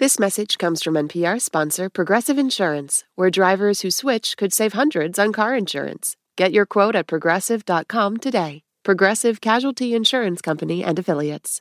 This message comes from NPR sponsor Progressive Insurance, where drivers who switch could save hundreds on car insurance. Get your quote at progressive.com today. Progressive Casualty Insurance Company and Affiliates.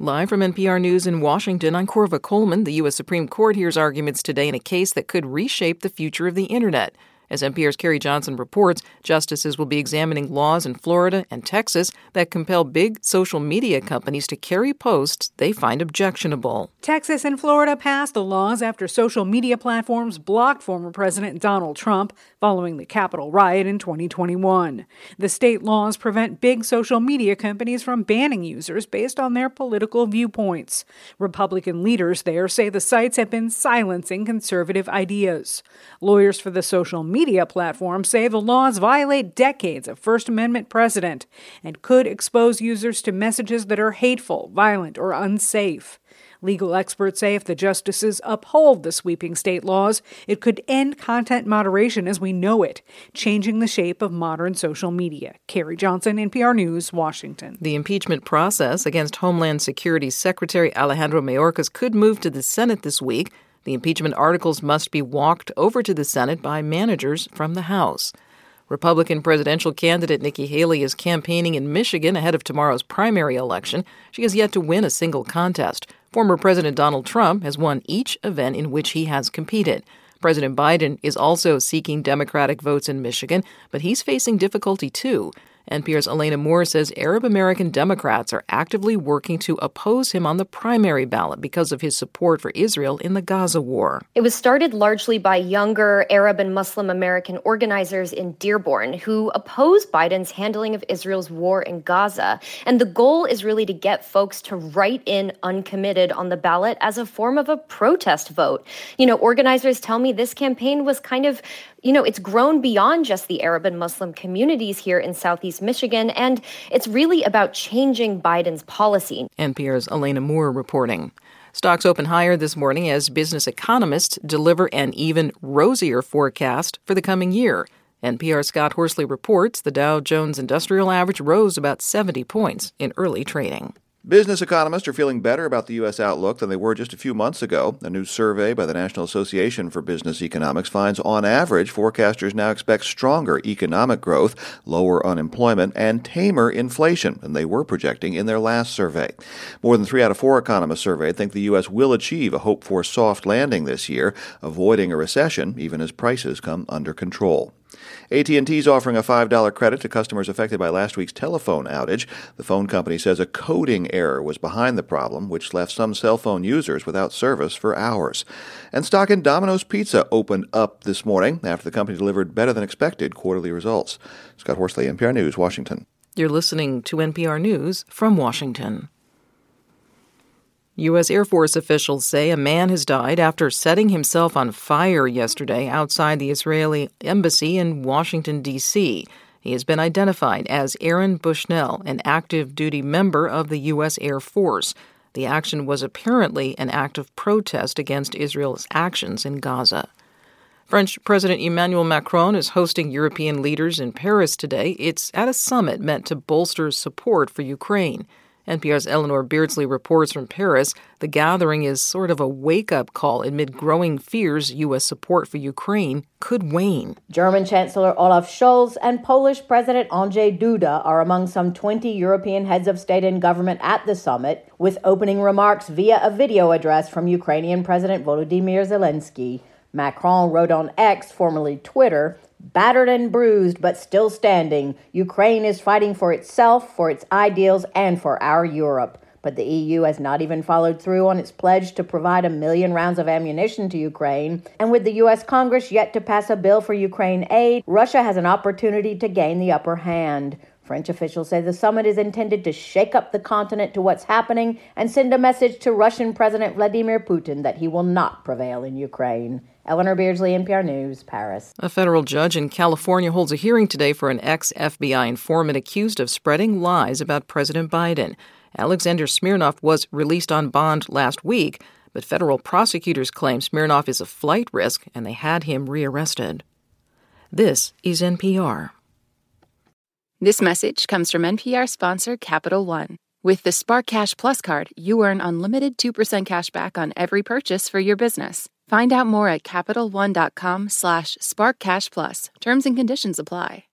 Live from NPR News in Washington, I'm Korva Coleman. The U.S. Supreme Court hears arguments today in a case that could reshape the future of the Internet. As NPR's Carrie Johnson reports, justices will be examining laws in Florida and Texas that compel big social media companies to carry posts they find objectionable. Texas and Florida passed the laws after social media platforms blocked former President Donald Trump following the Capitol riot in 2021. The state laws prevent big social media companies from banning users based on their political viewpoints. Republican leaders there say the sites have been silencing conservative ideas. Lawyers for the social media media platforms say the laws violate decades of First Amendment precedent and could expose users to messages that are hateful, violent, or unsafe. Legal experts say if the justices uphold the sweeping state laws, it could end content moderation as we know it, changing the shape of modern social media. Carrie Johnson, NPR News, Washington. The impeachment process against Homeland Security Secretary Alejandro Mayorkas could move to the Senate this week. The impeachment articles must be walked over to the Senate by managers from the House. Republican presidential candidate Nikki Haley is campaigning in Michigan ahead of tomorrow's primary election. She has yet to win a single contest. Former President Donald Trump has won each event in which he has competed. President Biden is also seeking Democratic votes in Michigan, but he's facing difficulty too. NPR's Elena Moore says Arab American Democrats are actively working to oppose him on the primary ballot because of his support for Israel in the Gaza war. It was started largely by younger Arab and Muslim American organizers in Dearborn who oppose Biden's handling of Israel's war in Gaza. And the goal is really to get folks to write in uncommitted on the ballot as a form of a protest vote. You know, organizers tell me this campaign was kind of you know, it's grown beyond just the Arab and Muslim communities here in Southeast Michigan, and it's really about changing Biden's policy. NPR's Elena Moore reporting. Stocks open higher this morning as business economists deliver an even rosier forecast for the coming year. NPR Scott Horsley reports the Dow Jones Industrial Average rose about 70 points in early trading. Business economists are feeling better about the U.S. outlook than they were just a few months ago. A new survey by the National Association for Business Economics finds, on average, forecasters now expect stronger economic growth, lower unemployment, and tamer inflation than they were projecting in their last survey. More than three out of four economists surveyed think the U.S. will achieve a hoped for soft landing this year, avoiding a recession even as prices come under control. AT&T is offering a $5 credit to customers affected by last week's telephone outage. The phone company says a coding error was behind the problem, which left some cell phone users without service for hours. And stock in Domino's Pizza opened up this morning after the company delivered better than expected quarterly results. Scott Horsley, NPR News, Washington. You're listening to NPR News from Washington. U.S. Air Force officials say a man has died after setting himself on fire yesterday outside the Israeli embassy in Washington, D.C. He has been identified as Aaron Bushnell, an active duty member of the U.S. Air Force. The action was apparently an act of protest against Israel's actions in Gaza. French President Emmanuel Macron is hosting European leaders in Paris today. It's at a summit meant to bolster support for Ukraine. NPR's Eleanor Beardsley reports from Paris the gathering is sort of a wake up call amid growing fears U.S. support for Ukraine could wane. German Chancellor Olaf Scholz and Polish President Andrzej Duda are among some 20 European heads of state and government at the summit, with opening remarks via a video address from Ukrainian President Volodymyr Zelensky. Macron wrote on X, formerly Twitter, Battered and bruised, but still standing, Ukraine is fighting for itself, for its ideals, and for our Europe. But the EU has not even followed through on its pledge to provide a million rounds of ammunition to Ukraine. And with the U.S. Congress yet to pass a bill for Ukraine aid, Russia has an opportunity to gain the upper hand. French officials say the summit is intended to shake up the continent to what's happening and send a message to Russian President Vladimir Putin that he will not prevail in Ukraine. Eleanor Beardsley, NPR News, Paris. A federal judge in California holds a hearing today for an ex FBI informant accused of spreading lies about President Biden. Alexander Smirnov was released on bond last week, but federal prosecutors claim Smirnov is a flight risk and they had him rearrested. This is NPR. This message comes from NPR sponsor Capital One. With the Spark Cash Plus card, you earn unlimited 2% cash back on every purchase for your business. Find out more at CapitalOne.com slash SparkCashPlus. Terms and conditions apply.